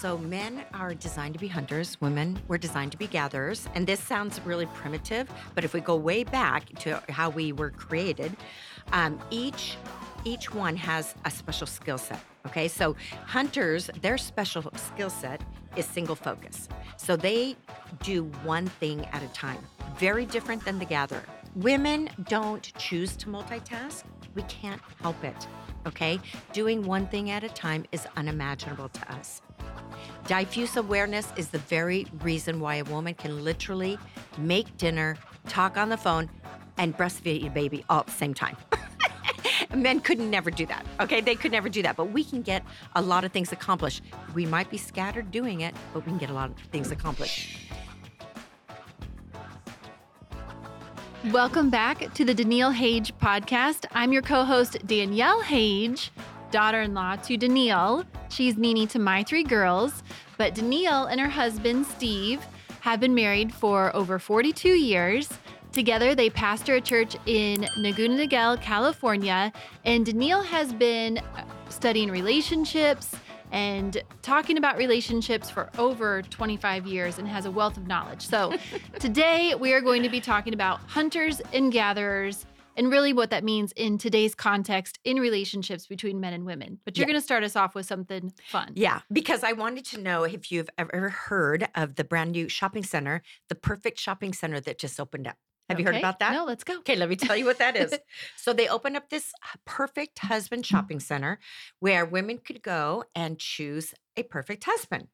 So men are designed to be hunters, women were designed to be gatherers. And this sounds really primitive, but if we go way back to how we were created, um, each each one has a special skill set. Okay, so hunters, their special skill set is single focus. So they do one thing at a time, very different than the gatherer. Women don't choose to multitask, we can't help it. Okay, doing one thing at a time is unimaginable to us. Diffuse awareness is the very reason why a woman can literally make dinner, talk on the phone, and breastfeed a baby all at the same time. Men could never do that. Okay, they could never do that. But we can get a lot of things accomplished. We might be scattered doing it, but we can get a lot of things accomplished. Welcome back to the Daniele Hage podcast. I'm your co host, Danielle Hage, daughter in law to Daniele. She's Nini to my three girls. But Daniele and her husband, Steve, have been married for over 42 years. Together, they pastor a church in Laguna Niguel, California. And Daniele has been uh, studying relationships and talking about relationships for over 25 years and has a wealth of knowledge. So, today we are going to be talking about hunters and gatherers and really what that means in today's context in relationships between men and women. But you're Yeah. going to start us off with something fun. Yeah, because I wanted to know if you've ever heard of the brand new shopping center, the perfect shopping center that just opened up. Have you heard about that? No, let's go. Okay, let me tell you what that is. so they opened up this uh, perfect husband shopping center where women could go and choose a perfect husband.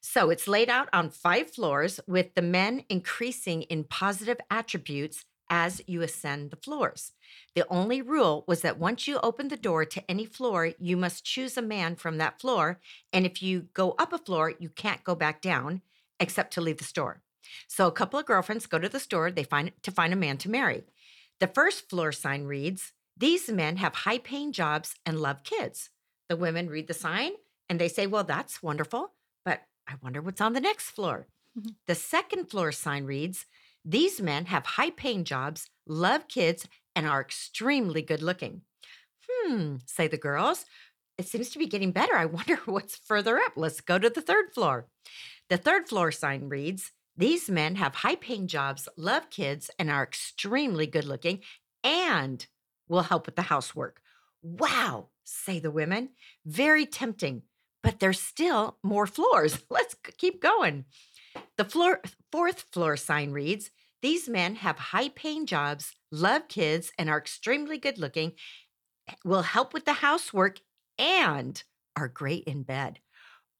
So it's laid out on five floors with the men increasing in positive attributes as you ascend the floors. The only rule was that once you open the door to any floor, you must choose a man from that floor. And if you go up a floor, you can't go back down except to leave the store. So a couple of girlfriends go to the store they find to find a man to marry. The first floor sign reads, "These men have high-paying jobs and love kids." The women read the sign and they say, "Well, that's wonderful, but I wonder what's on the next floor." Mhm. The second floor sign reads, "These men have high-paying jobs, love kids, and are extremely good-looking." Hmm, say the girls. It seems to be getting better. I wonder what's further up. Let's go to the third floor. The third floor sign reads These men have high paying jobs, love kids, and are extremely good looking and will help with the housework. Wow, say the women. Very tempting, but there's still more floors. Let's keep going. The floor, fourth floor sign reads These men have high paying jobs, love kids, and are extremely good looking, eh, will help with the housework, and are great in bed.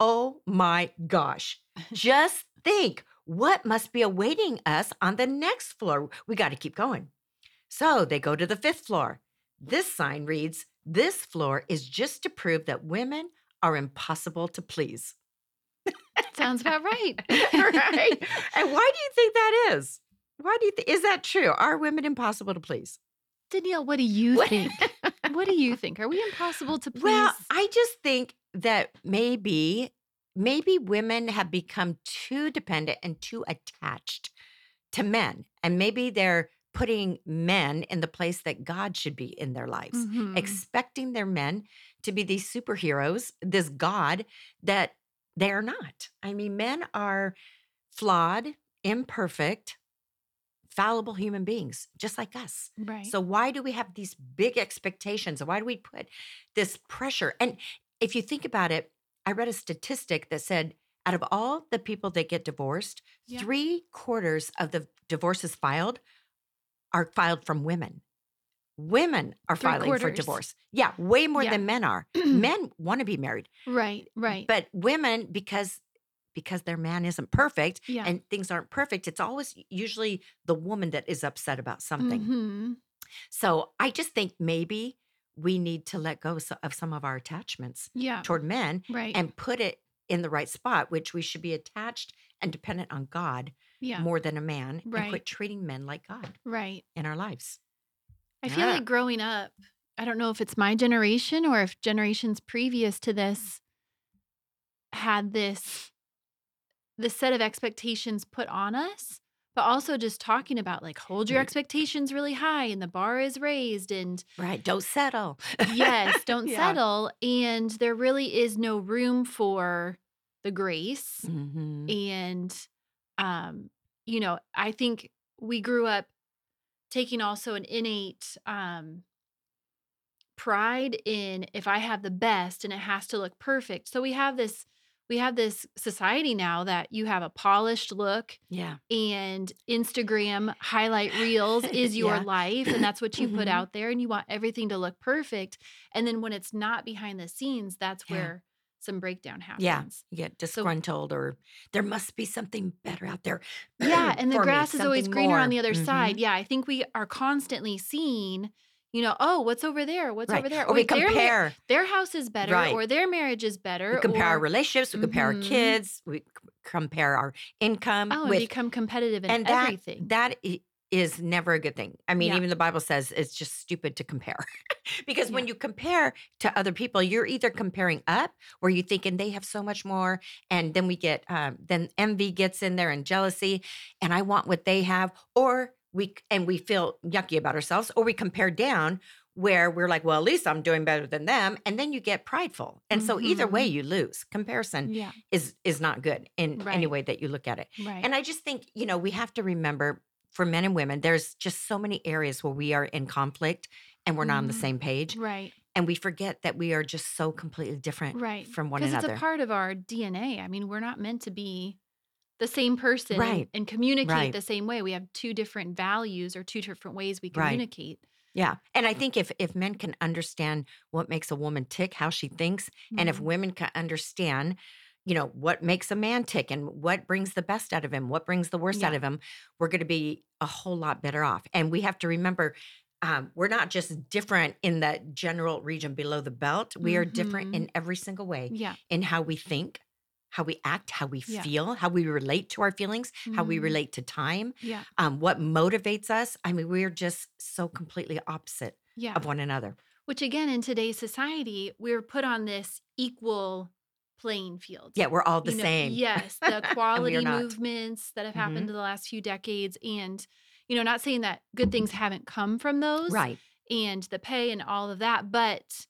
Oh my gosh. Just think what must be awaiting us on the next floor. We got to keep going. So they go to the fifth floor. This sign reads This floor is just to prove that women are impossible to please. Sounds about right. right? And why do you think that is? Why do you think is that true? Are women impossible to please? Daniele, what do you What- think? what do you think? Are we impossible to please? Well, I just think that maybe maybe women have become too dependent and too attached to men and maybe they're putting men in the place that God should be in their lives, Mhm. expecting their men to be these superheroes, this God that they are not. I mean, men are flawed, imperfect, fallible human beings, just like us. right. So why do we have these big expectations? Why do we put this pressure? And if you think about it, I read a statistic that said out of all the people that get divorced, Yeah. three quarters of the divorces filed are filed from women. Women are Three filing for divorce. Yeah, way more Yeah. than men are. men want to be married, right, right. but women because because their man isn't perfect yeah. and things aren't perfect, it's always usually the woman that is upset about something. Mhm. So I just think maybe we need to let go of some of our attachments Yeah. toward men Right. and put it in the right spot, which we should be attached and dependent on God yeah. more than a man and quit treating men like God Right. in our lives. I feel Yeah. like growing up, I don't know if it's my generation or if generations previous to this had this this set of expectations put on us, but also just talking about like hold your expectations really high and the bar is raised and Right. Don't settle. yes, don't Yeah. settle and there really is no room for the grace Mhm. and um you know i think we grew up taking also an innate um pride in if i have the best and it has to look perfect so we have this we have this society now that you have a polished look Yeah. and instagram highlight reels is your Yeah. life and that's what you put Mhm. out there and you want everything to look perfect and then when it's not behind the scenes that's Yeah. where some breakdown happens Yeah. You get disgruntled or there must be something better out there. Yeah, and the for me, grass is always greener on the other Mhm. side. Yeah, I think we are constantly seeing, you know, oh, what's over there? What's Right. over there? Or we Wait, their, compare. their house is better, Right. or their marriage is better. We compare our relationships. We compare Mhm. our kids. We c- compare our income oh, and with become competitive in and that everything. That is never a good thing. I mean, Yeah. even the Bible says it's just stupid to compare. because when you compare to other people, you're either comparing up where you thinking they have so much more. And then we get, um, then envy gets in there and jealousy, and I want what they have. Or we, and we feel yucky about ourselves, or we compare down where we're like, well, at least I'm doing better than them. And then you get prideful. And so either way, Mhm. you lose. Comparison yeah, is is not good in any way that you look at it. right. And I just think, you know, we have to remember for men and women, there's just so many areas where we are in conflict and we're not on the Mhm. same page. right, And we forget that we are just so completely different right. from one another. Because it's a part of our DNA. I mean, we're not meant to be the same person and- Right. and, communicate Right. the same way. We have two different values or two different ways we Right. communicate. yeah. And I think if if men can understand what makes a woman tick, how she thinks, and if Mhm. women can understand, you know, what makes a man tick and what brings the best out of him, what brings the worst out of him, we're going to be a whole lot better off. And we have to remember um, we're not just different in that general region below the belt. We are different Mhm. in every single way yeah, in how we think, how we act, how we Yeah. feel, how we relate to our feelings, how we Mhm. relate to time, yeah, um, what motivates us. I mean, we're just so completely opposite yeah. of one another. Which again, in today's society, we're put on this equal playing field. Yeah, we're all the You know, same. Yes, the equality movements that have happened Mhm. in the last few decades, and you know, not saying that good things haven't come from those, Right. and the pay and all of that, but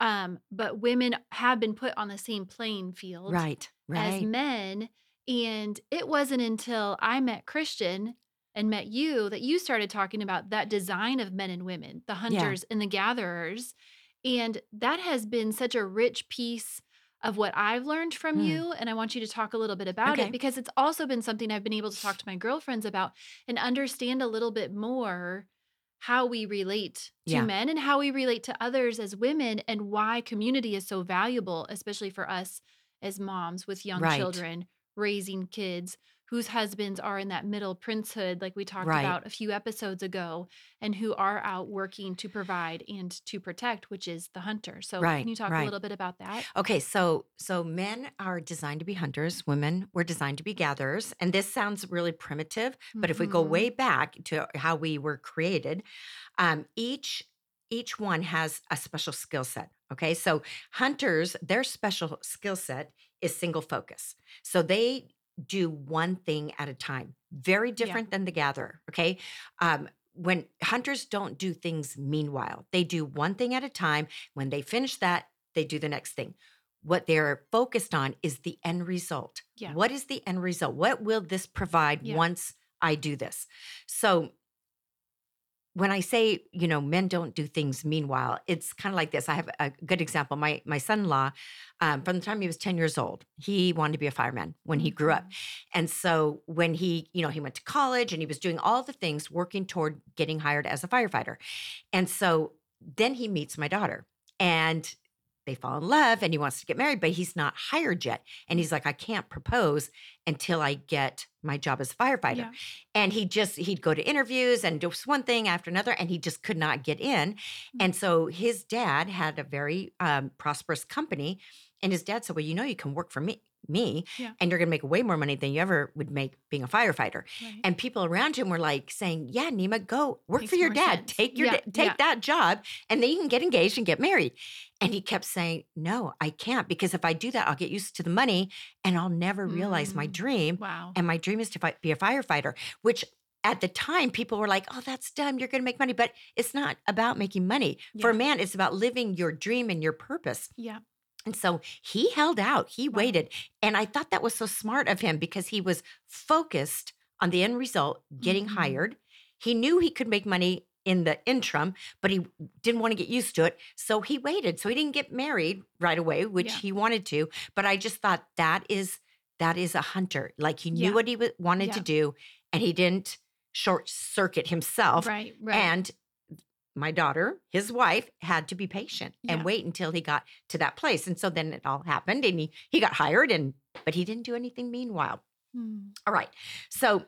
um, but women have been put on the same playing field Right. As men, and it wasn't until I met Christian and met you that you started talking about that design of men and women, the hunters and the gatherers. And that has been such a rich piece of what I've learned from Hmm. you. And I want you to talk a little bit about Okay. it because it's also been something I've been able to talk to my girlfriends about and understand a little bit more how we relate to Yeah. men and how we relate to others as women and why community is so valuable, especially for us as moms with young Right. children raising kids whose husbands are in that middle princehood, like we talked Right. about a few episodes ago, and who are out working to provide and to protect, which is the hunter. So, Right, can you talk a little bit about that? Okay, so so men are designed to be hunters, women were designed to be gatherers, and this sounds really primitive, but if we go Mhm. way back to how we were created, um, each each one has a special skill set. Okay, so hunters, their special skill set is single focus. So they do one thing at a time, very different than the gatherer. Okay, um, when hunters don't do things meanwhile, they do one thing at a time. When they finish that, they do the next thing. What they're focused on is the end result. Yeah. What is the end result? What will this provide Yeah. once I do this? So when I say, you know, men don't do things meanwhile, it's kind of like this. I have a good example. My my son-in-law, um, from the time he was 10 years old, he wanted to be a fireman when he grew up. Mhm. And so when he, you know, he went to college and he was doing all the things working toward getting hired as a firefighter. And so then he meets my daughter and they fall in love and he wants to get married, but he's not hired yet. And he's like, I can't propose until I get my job as a firefighter. Yeah. And he just, he'd go to interviews and just one thing after another, and he just could not get in. And so his dad had a very um, prosperous company. And his dad said, Well, you know, you can work for me. Me, Yeah. and you're gonna make way more money than you ever would make being a firefighter. Right. And people around him were like saying, "Yeah, Nima, go work Makes for your dad. sense. Take your Yeah, da- take yeah. that job, and then you can get engaged and get married." And he kept saying, "No, I can't because if I do that, I'll get used to the money, and I'll never realize my Mm. dream. wow. And my dream is to fi- be a firefighter." Which at the time, people were like, "Oh, that's dumb. You're going to make money," but it's not about making money. For a man, it's about living your dream and your purpose. yeah. And so he held out, he waited. And I thought that was so smart of him because he was focused on the end result, getting Mhm. hired. He knew he could make money in the interim, but he didn't want to get used to it. So he waited. So he didn't get married right away, which Yeah. he wanted to. But I just thought that is that is a hunter. Like he knew Yeah. what he wa- wanted to do and he didn't short circuit himself. Right, right. And my daughter, his wife, had to be patient and Yeah. wait until he got to that place. And so then it all happened and he he got hired and but he didn't do anything meanwhile. Hmm. All right. So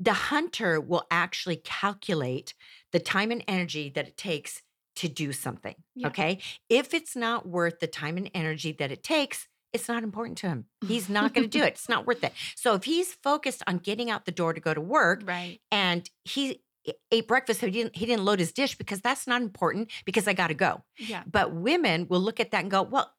the hunter will actually calculate the time and energy that it takes to do something. Yeah. Okay. If it's not worth the time and energy that it takes, it's not important to him. He's not going to do it. It's not worth it. So if he's focused on getting out the door to go to work Right. and he ate breakfast, so he didn't he didn't load his dish because that's not important because I got to go. Yeah. But women will look at that and go, well,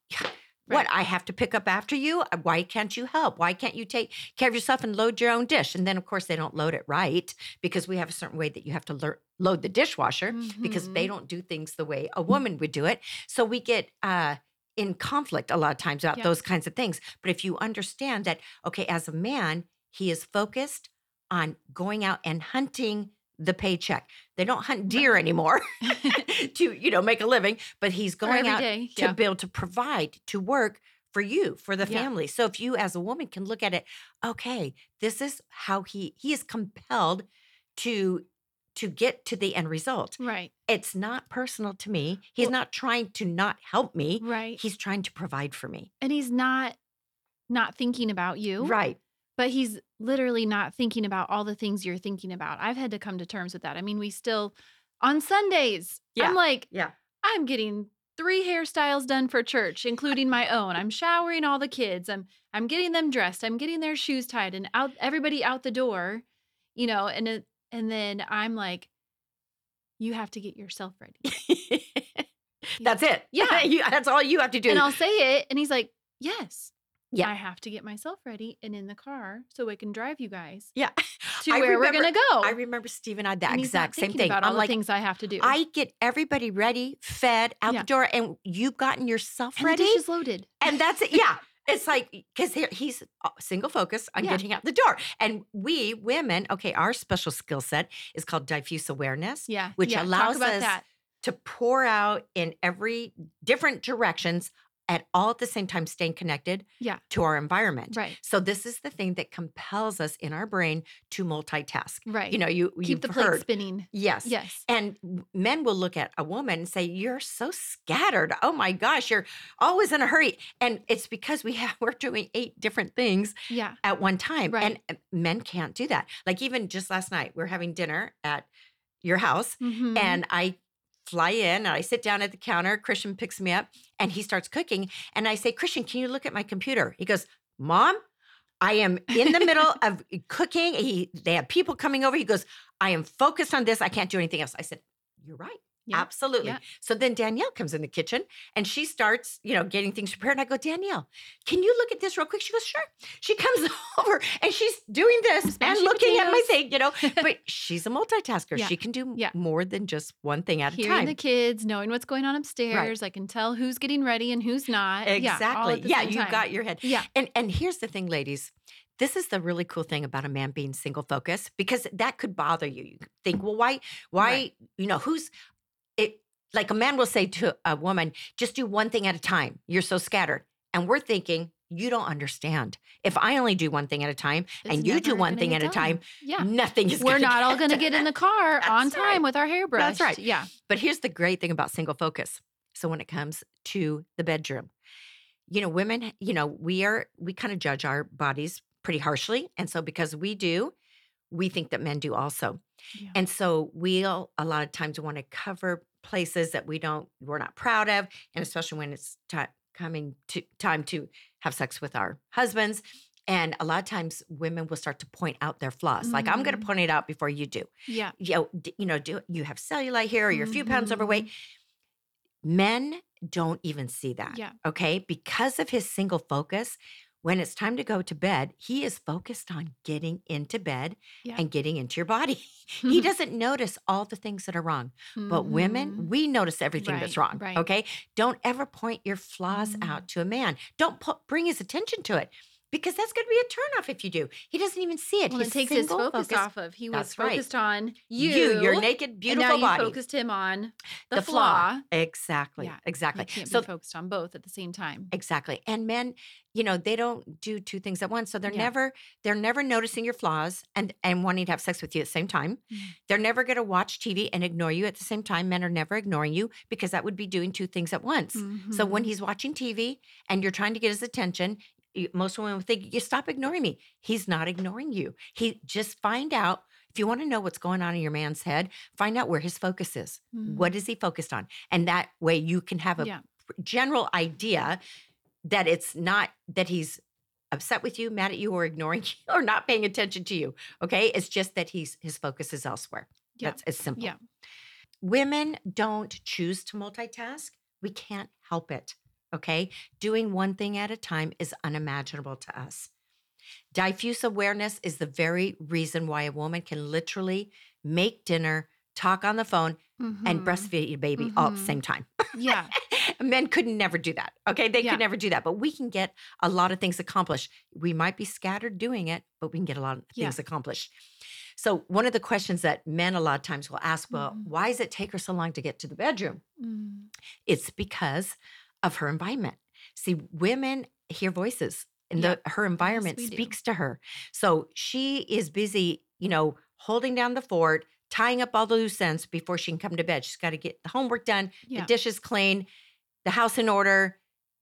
what? I have to pick up after you? Uh, Why can't you help? Why can't you take care of yourself and load your own dish? And then, of course, they don't load it right because we have a certain way that you have to lear- load the dishwasher because they Mhm. don't do things the way a woman would do it. So we get uh, in conflict a lot of times about Yeah. those kinds of things. But if you understand that, okay, as a man, he is focused on going out and hunting the paycheck. They don't hunt deer anymore to, you know, make a living, but he's going out day, to yeah. be able to provide to work for you for the Yeah. family so if you as a woman can look at it okay this is how he he is compelled to to get to the end result Right. it's not personal to me he's Well- not trying to not help me Right. he's trying to provide for me and he's not not thinking about you. right but he's literally not thinking about all the things you're thinking about. I've had to come to terms with that. I mean, we still on Sundays, Yeah. I'm like, Yeah. I'm getting three hairstyles done for church, including my own. I'm showering all the kids. I'm I'm getting them dressed. I'm getting their shoes tied and out everybody out the door, you know, and it, and then I'm like, you have to get yourself ready. that's it Yeah. You- that's all you have to do And I'll say it, and he's like, yes. Yeah. I have to get myself ready and in the car so I can drive you guys yeah to I where we're gonna go. i remember steve and i that and exact same thing About all i'm the like things I have to do. i get everybody ready fed out Yeah. the door and you've gotten yourself and the ready dish is loaded. and that's it. Yeah. It's like because he's uh, single focus on Yeah. getting out the door, and we women, okay, our special skill set is called diffuse awareness, Yeah, which yeah, allows us that. to pour out in every different directions at all at the same time, staying connected Yeah. to our environment. Right, So this is the thing that compels us in our brain to multitask. right. You know, you keep the plate heard, spinning. yes, Yes, and men will look at a woman and say, "You're so scattered. Oh my gosh, you're always in a hurry." And it's because we have we're doing eight different things yeah, at one time, Right. and men can't do that. Like even just last night, we're having dinner at your house, Mhm. and I fly in and I sit down at the counter. Christian picks me up, and he starts cooking, and I say, "Christian, can you look at my computer?" He goes, "Mom." I am in the middle of cooking. He, they have people coming over. He goes, I am focused on this. I can't do anything else. I said, You're right. Yeah, Absolutely. yeah. So then Danielle comes in the kitchen and she starts, you know, getting things prepared. And I go, Danielle, can you look at this real quick? She goes, Sure. She comes over and she's doing this and Smashing looking at my thing, you know. But she's a multitasker. Yeah, She can do yeah. more than just one thing at a hearing time. the kids, knowing what's going on upstairs. I can tell who's getting ready and who's not. Exactly. Yeah, same you time. got your head. Yeah, And and here's the thing, ladies. This is the really cool thing about a man being single focus because that could bother you. You think, well, why, why, Right. you know, who's? Like a man will say to a woman, just do one thing at a time. You're so scattered. And we're thinking, you don't understand. If I only do one thing at a time It's and you do one thing at a time. Yeah, nothing is we're not all going to get in the car on time right. with our hair brushed. right. Yeah, But here's the great thing about single focus. So when it comes to the bedroom, you know, women, you know, we are we kind of judge our bodies pretty harshly, and so because we do, we think that men do also. Yeah. And so we'll a lot of times want to cover places that we don't we're not proud of, and especially when it's ti coming to time to have sex with our husbands. And a lot of times women will start to point out their flaws. Like I'm going to Mhm. point it out before you do yeah, you know, d- you know, do you have cellulite here or you're a few pounds overweight? Men don't even see that. Yeah. Okay. Because of his single focus, when it's time to go to bed, he is focused on getting into bed Yeah. and getting into your body. he doesn't notice all the things that are wrong. But women, Mhm. we notice everything that's wrong. right. Okay. Don't ever point your flaws Mm. out to a man. Don't bring his attention to it because that's going to be a turnoff if you do. He doesn't even see it. well, He's it takes his focus focused- off of. He was right. focused on you, You, your naked, and beautiful now you body. focused him on the, the flaw. Exactly. Yeah, Exactly. So be focused on both at the same time. Exactly. And men, you know, they don't do two things at once. So they're Yeah. never they're never noticing your flaws and and wanting to have sex with you at the same time. Mm. They're never going to watch TV and ignore you at the same time. Men are never ignoring you because that would be doing two things at once. So when Mhm. he's watching TV and you're trying to get his attention, most women would think, "You stop ignoring me." He's not ignoring you. He just find out if you want to know what's going on in your man's head, find out where his focus is. Mhm. What is he focused on? And that way you can have a Yeah. general idea that it's not that he's upset with you, mad at you, or ignoring you, or not paying attention to you. Okay. It's just that he's his focus is elsewhere. Yeah. That's as simple. Yeah. Women don't choose to multitask. We can't help it. Okay. Doing one thing at a time is unimaginable to us. Diffuse awareness is the very reason why a woman can literally make dinner, talk on the phone, and Mhm. breastfeed your baby all at the Mhm. same time. Yeah. Men could never do that. Okay. They Yeah. could never do that. But we can get a lot of things accomplished. We might be scattered doing it, but we can get a lot of Yeah. things accomplished. So, one of the questions that men a lot of times will ask, well, Mhm. why does it take her so long to get to the bedroom? Mm. It's because of her environment. See, women hear voices and Yeah. the, her environment do. speaks to her. So she is busy, you know, holding down the fort, tying up all the loose ends before she can come to bed. She's got to get the homework done, Yeah. the dishes clean, the house in order,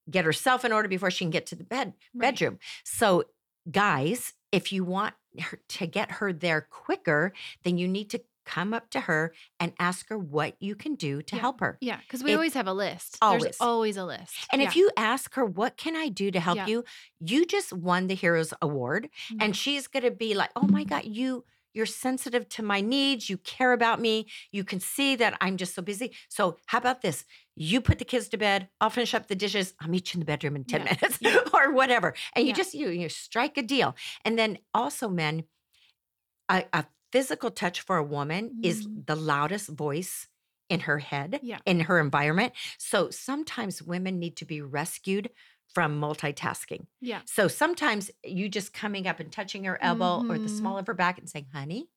get herself in order before she can get to the bed Right. bedroom. So, guys, if you want her to get her there quicker, then you need to come up to her and ask her what you can do to Yeah. help her. Yeah, because we If- always have a list. Always. There's always a list. And yeah. if you ask her, what can I do to help Yeah. you? You just won the Heroes Award. Mhm. And she's going to be like, oh my God, you. You're sensitive to my needs. You care about me. You can see that I'm just so busy. So, how about this? You put the kids to bed. I'll finish up the dishes. I'll meet you in the bedroom in 10 Yeah. minutes or whatever. And you Yeah. just, you, you strike a deal. And then also, men, a, a physical touch for a woman is Mhm. the loudest voice in her head, Yeah. in her environment. So sometimes women need to be rescued from multitasking. yeah. So sometimes you just coming up and touching her elbow or the Mhm. small of her back and saying, honey,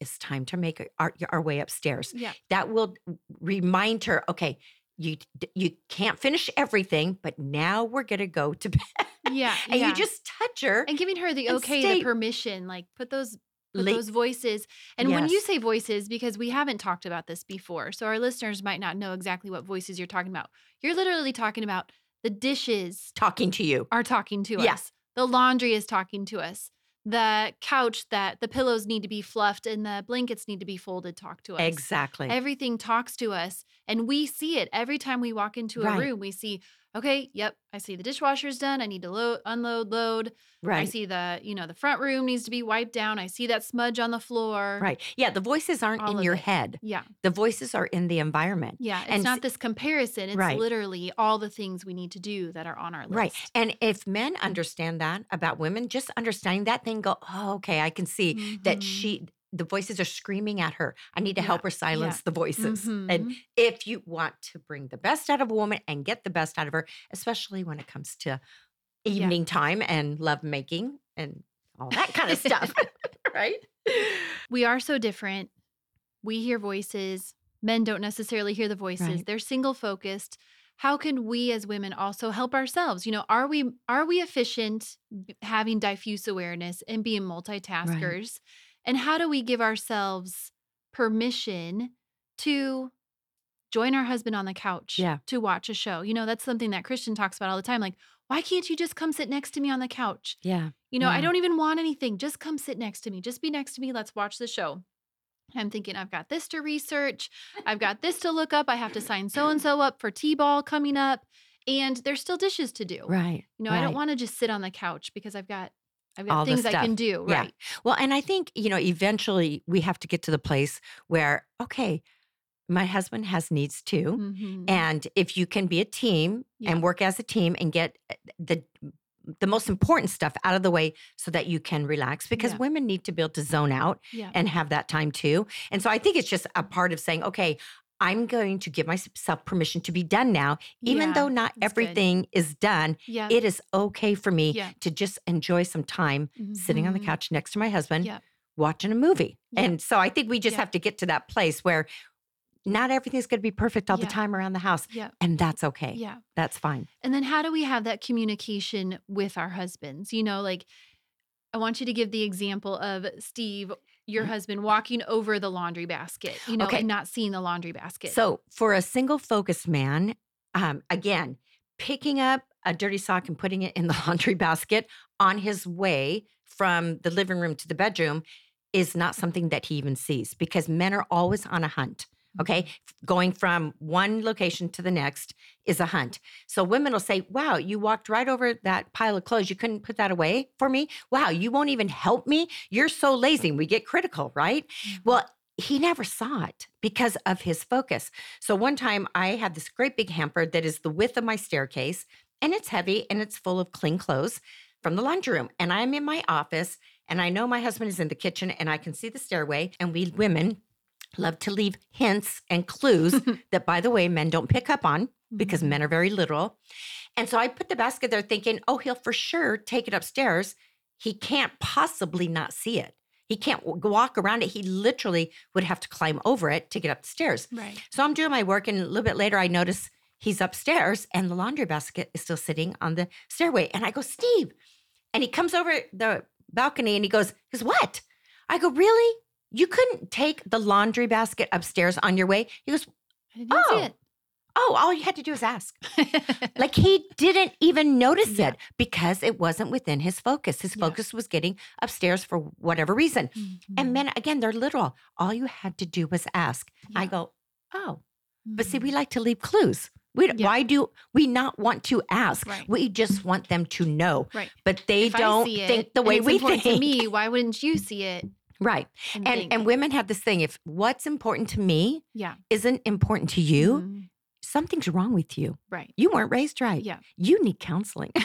it's time to make our, our way upstairs. Yeah. That will remind her, okay, you you can't finish everything, but now we're gonna go to bed. Yeah. and yeah. you just touch her. and giving her the okay, stay- the permission, like put those late- those voices. And when you say voices, because we haven't talked about this before, so our listeners might not know exactly what voices you're talking about. You're literally talking about the dishes talking to you. are talking to Yeah. us. The laundry is talking to us. The couch that the pillows need to be fluffed and the blankets need to be folded talk to us. Exactly. Everything talks to us and we see it every time we walk into a Right. room. We see, okay, yep, I see the dishwasher's done. I need to load, unload, load. Right. I see the, you know, the front room needs to be wiped down. I see that smudge on the floor. Right. Yeah. The voices aren't All in your it. head. Yeah. The voices are in the environment. Yeah. It's And not this comparison. It's Right. literally all the things we need to do that are on our list. Right. And if men understand that about women, just understanding that thing, go, oh, okay, I can see that Mhm. she, the voices are screaming at her. I need to Yeah, help her silence the voices. And Mhm. if you want to bring the best out of a woman and get the best out of her, especially when it comes to evening time and love making and all that kind of stuff, right? we are so different. We hear voices. Men don't necessarily hear the voices. Right. They're single focused. How can we as women also help ourselves? You know, are we are we efficient having diffuse awareness and being multitaskers? And how do we give ourselves permission to join our husband on the couch Yeah. to watch a show? You know, that's something that Christian talks about all the time like why can't you just come sit next to me on the couch? Yeah. You know, I don't even want anything. Just come sit next to me. Just be next to me. Let's watch the show. I'm thinking, I've got this to research. I've got this to look up. I have to sign so and so up for T ball coming up. And there's still dishes to do. Right. You know, I don't want to just sit on the couch because I've got I've got All the things I can do. Yeah. Right. Well, and I think, you know, eventually we have to get to the place where, okay, my husband has needs too. Mhm. And if you can be a team Yeah. and work as a team and get uh, the the most important stuff out of the way so that you can relax because Yeah. women need to be able to zone out Yeah. and have that time too. And so I think it's just a part of saying, okay, I'm going to give myself permission to be done now, even Yeah, though not that's good. everything is done. Yeah. It is okay for me Yeah. to just enjoy some time sitting on the Mhm. couch next to my husband Yep. watching a movie. And so I think we just have to get to that place where not everything's going to be perfect all Yeah. the time around the house. Yeah. And that's okay. Yeah. That's fine. And then how do we have that communication with our husbands? You know, like I want you to give the example of Steve, your Mhm. husband, walking over the laundry basket, you know, Okay. and not seeing the laundry basket. So for a single focused man, um, again, picking up a dirty sock and putting it in the laundry basket on his way from the living room to the bedroom is not something that he even sees because men are always on a hunt. Okay. Going from one location to the next is a hunt. So women will say, Wow, you walked right over that pile of clothes. You couldn't put that away for me. Wow, you won't even help me. You're so lazy. We get critical, right? Mhm. Well, he never saw it because of his focus. So one time I had this great big hamper that is the width of my staircase and it's heavy and it's full of clean clothes from the laundry room. And I'm in my office and I know my husband is in the kitchen and I can see the stairway. And we women love to leave hints and clues that, by the way, men don't pick up on because Mhm. men are very literal. And so I put the basket there thinking, oh, he'll for sure take it upstairs. He can't possibly not see it. He can't walk around it. He literally would have to climb over it to get up the stairs. Right. So I'm doing my work, and a little bit later, I notice he's upstairs and the laundry basket is still sitting on the stairway. And I go, Steve. And he comes over the balcony and he goes, Is what? I go, Really? You couldn't take the laundry basket upstairs on your way? He goes, Oh. Oh, all you had to do is ask. Like he didn't even notice Yeah. it because it wasn't within his focus. His Yeah. focus was getting upstairs for whatever reason. And Mhm. men, again, they're literal. All you had to do was ask. I go, oh, but see, we like to leave clues. We, Yeah. Why do we not want to ask? Right. We just want them to know. Right. But they If don't think it the way we think. to me, why wouldn't you see it? Right. And, And and women have this thing: if what's important to me yeah, isn't important to you, Mhm. something's wrong with you. right? You weren't raised right. Yeah. You need counseling.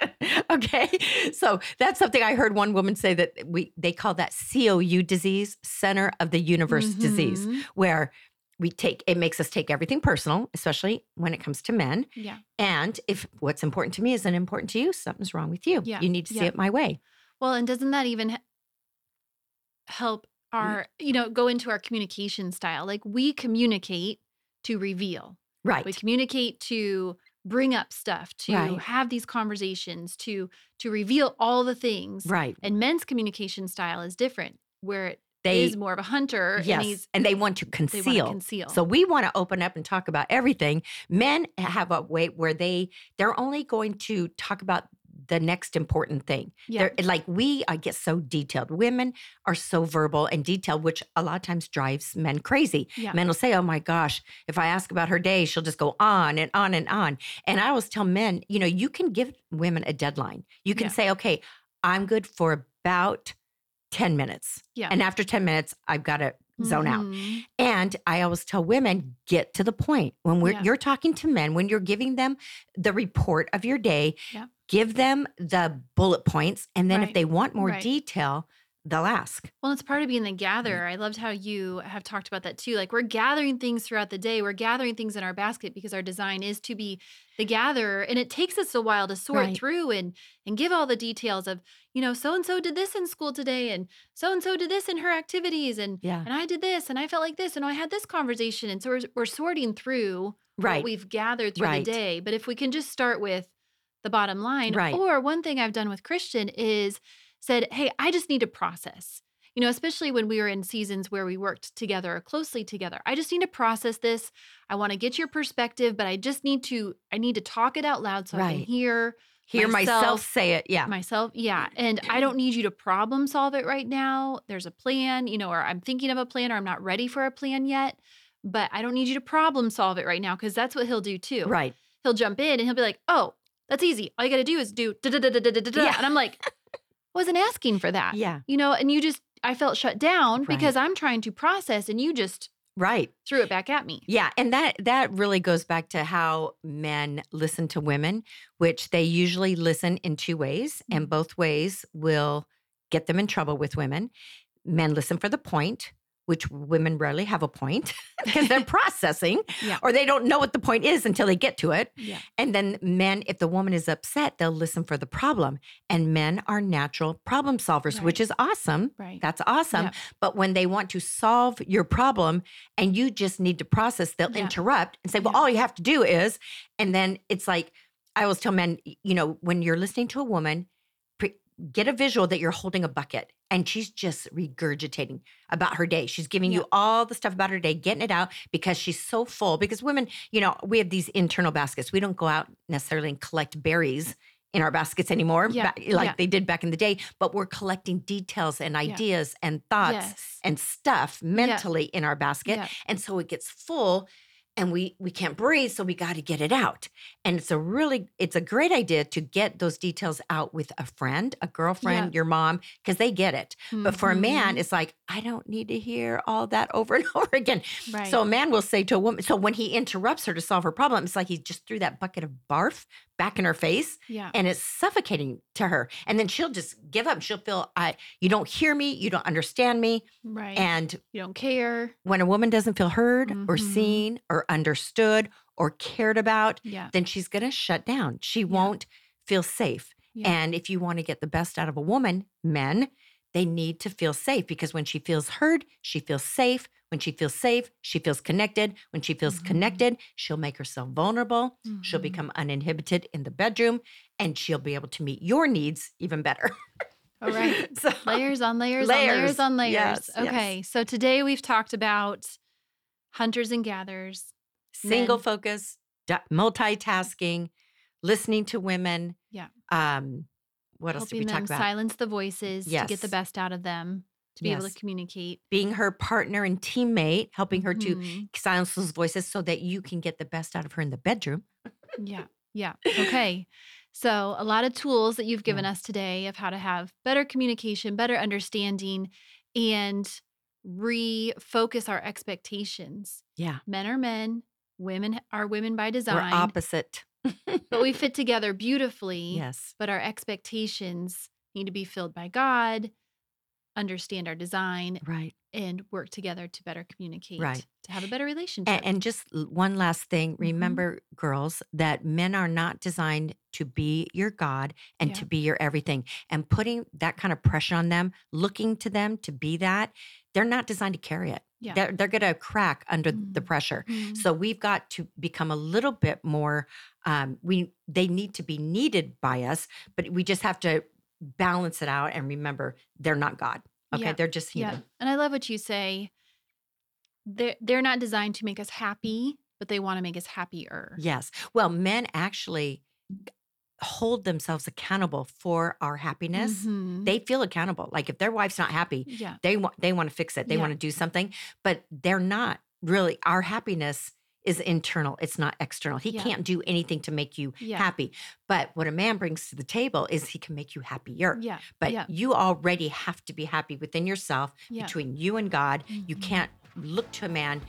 okay. So that's something I heard one woman say that we they call that COU disease, center of the universe disease, Mhm. where we take it makes us take everything personal, especially when it comes to men. Yeah. And if what's important to me isn't important to you, something's wrong with you. Yeah, You need to see it my way. Well, and doesn't that even help mm-hmm. our, you know, go into our communication style? Like we communicate to reveal. Right. We communicate to bring up stuff, to Right. have these conversations, to to reveal all the things. right. And men's communication style is different, where it They is more of a hunter yes, and he's and they want to they conceal. want to conceal. So we want to open up and talk about everything. Men have a way where they they're only going to talk about the next important thing. yeah. They're like we I get so detailed. Women are so verbal and detailed, which a lot of times drives men crazy. Yeah. Men will say, "Oh my gosh, if I ask about her day, she'll just go on and on and on." And I always tell men, you know, you can give women a deadline. You can Yeah. say, "Okay, I'm good for about 10 minutes." Yeah. And after 10 minutes, I've got to zone out. Mhm. And I always tell women, get to the point. When we're Yeah. you're talking to men, when you're giving them the report of your day, Yeah. Give them the bullet points. And then if they want more Right. detail, they'll ask. Well, it's part of being the Mm. gatherer. I loved how you have talked about that too. Like we're gathering things throughout the day. We're gathering things in our basket because our design is to be the gatherer, and it takes us a while to sort Right. through and and give all the details of you know so and so did this in school today, and so and so did this in her activities, and Yeah. and I did this, and I felt like this, and I had this conversation, and so we're, we're sorting through Right. what we've gathered through Right. the day. But if we can just start with the bottom line, Right. or one thing I've done with Christian is said, "Hey, I just need to process." you know, especially when we were in seasons where we worked together closely together. I just need to process this. I want to get your perspective, but I just need to I need to talk it out loud so I can hear Hear myself, myself- say it. Yeah. myself. Yeah. And I don't need you to problem solve it right now. There's a plan, you know, or I'm thinking of a plan or I'm not ready for a plan yet, but I don't need you to problem solve it right now because that's what he'll do too. right. He'll jump in and he'll be like, "Oh, that's easy. All you got to do is do da da da da da da da." Yeah. And I'm like, "Wasn't asking for that." Yeah. you know, and you just, I felt shut down Right. because I'm trying to process and you just Right. threw it back at me. Yeah, and that that really goes back to how men listen to women, which they usually listen in two ways, and Mhm. both ways will get them in trouble with women. Men listen for the point, which women rarely have a point because they're processing Yeah. or they don't know what the point is until they get to it. Yeah. And then men, if the woman is upset, they'll listen for the problem. And men are natural problem solvers, which is awesome. Right. That's awesome. Yeah. But when they want to solve your problem and you just need to process, they'll interrupt and say, well, all you have to do is, and then it's like, I always tell men, you know, when you're listening to a woman, get a visual that you're holding a bucket and she's just regurgitating about her day. She's giving Yeah. you all the stuff about her day, getting it out because she's so full. Because women, you know, we have these internal baskets. We don't go out necessarily and collect berries in our baskets anymore, Yeah, like yeah. they did back in the day, but we're collecting details and ideas and thoughts Yes. and stuff mentally in our basket and so it gets full and we we can't breathe so we got to get it out and it's a really it's a great idea to get those details out with a friend a girlfriend your mom because they get it but for a man Mhm. it's like i don't need to hear all that over and over again right. so a man will say to a woman so when he interrupts her to solve her problem it's like he just threw that bucket of barf back in her face yeah. and it's suffocating to her and then she'll just give up she'll feel i you don't hear me you don't understand me Right. and you don't care. when a woman doesn't feel heard or Mhm. seen or understood or cared about, Yeah. then she's going to shut down. She Yeah. won't feel safe. Yeah. And if you want to get the best out of a woman, men, they need to feel safe because when she feels heard, she feels safe. When she feels safe, she feels connected. When she feels Mhm. connected, she'll make herself vulnerable. She'll Mhm. become uninhibited in the bedroom and she'll be able to meet your needs even better. All right. so, layers on layers, on Layers. layers on layers. Yes, yes. okay. So today we've talked about hunters and gatherers. single Men. focus, multitasking, listening to women. Yeah. Um, what else did we helping talk them about? silence the voices to get the best out of them, to be able to communicate. Being her partner and teammate, helping her to Mhm. silence those voices so that you can get the best out of her in the bedroom. Yeah. Yeah. Okay. So, a lot of tools that you've given us today of how to have better communication, better understanding, and refocus our expectations. Yeah. Men are men, women are women by design, We're opposite. but we fit together beautifully. yes. But our expectations need to be filled by God, understand our design, Right. and work together to better communicate, Right. to have a better relationship. And, and just one last thing Mm-hmm. remember, girls, that men are not designed to be your God and Yeah. to be your everything. And putting that kind of pressure on them, looking to them to be that, they're not designed to carry it. Yeah. They're, they're going to crack under the Mm. pressure. Mhm. So we've got to become a little bit more. Um, we they need to be needed by us, but we just have to balance it out and remember they're not God. Okay, Yeah. they're just Yeah. And I love what you say. They're, they're not designed to make us happy, but they want to make us happier. Yes. Well, men actually hold themselves accountable for our happiness. Mhm. They feel accountable. Like if their wife's not happy, yeah. they want they want to fix it. They Yeah. want to do something, but they're not really. Our happiness is internal. It's not external. He Yeah. can't do anything to make you Yeah. happy. But what a man brings to the table is he can make you happier. Yeah. But yeah. you already have to be happy within yourself between you and God. You Mhm. can't look to a man,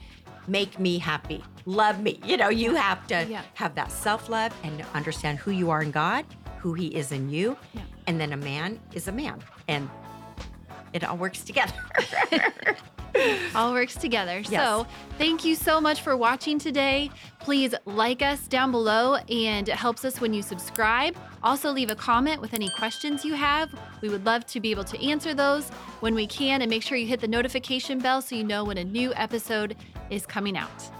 make me happy, love me. You know, you have to have that self love and understand who you are in God, who He is in you. And then a man is a man. And it all works together. all works together. Yes. So, thank you so much for watching today. Please like us down below, and it helps us when you subscribe. Also, leave a comment with any questions you have. We would love to be able to answer those when we can, and make sure you hit the notification bell so you know when a new episode is coming out.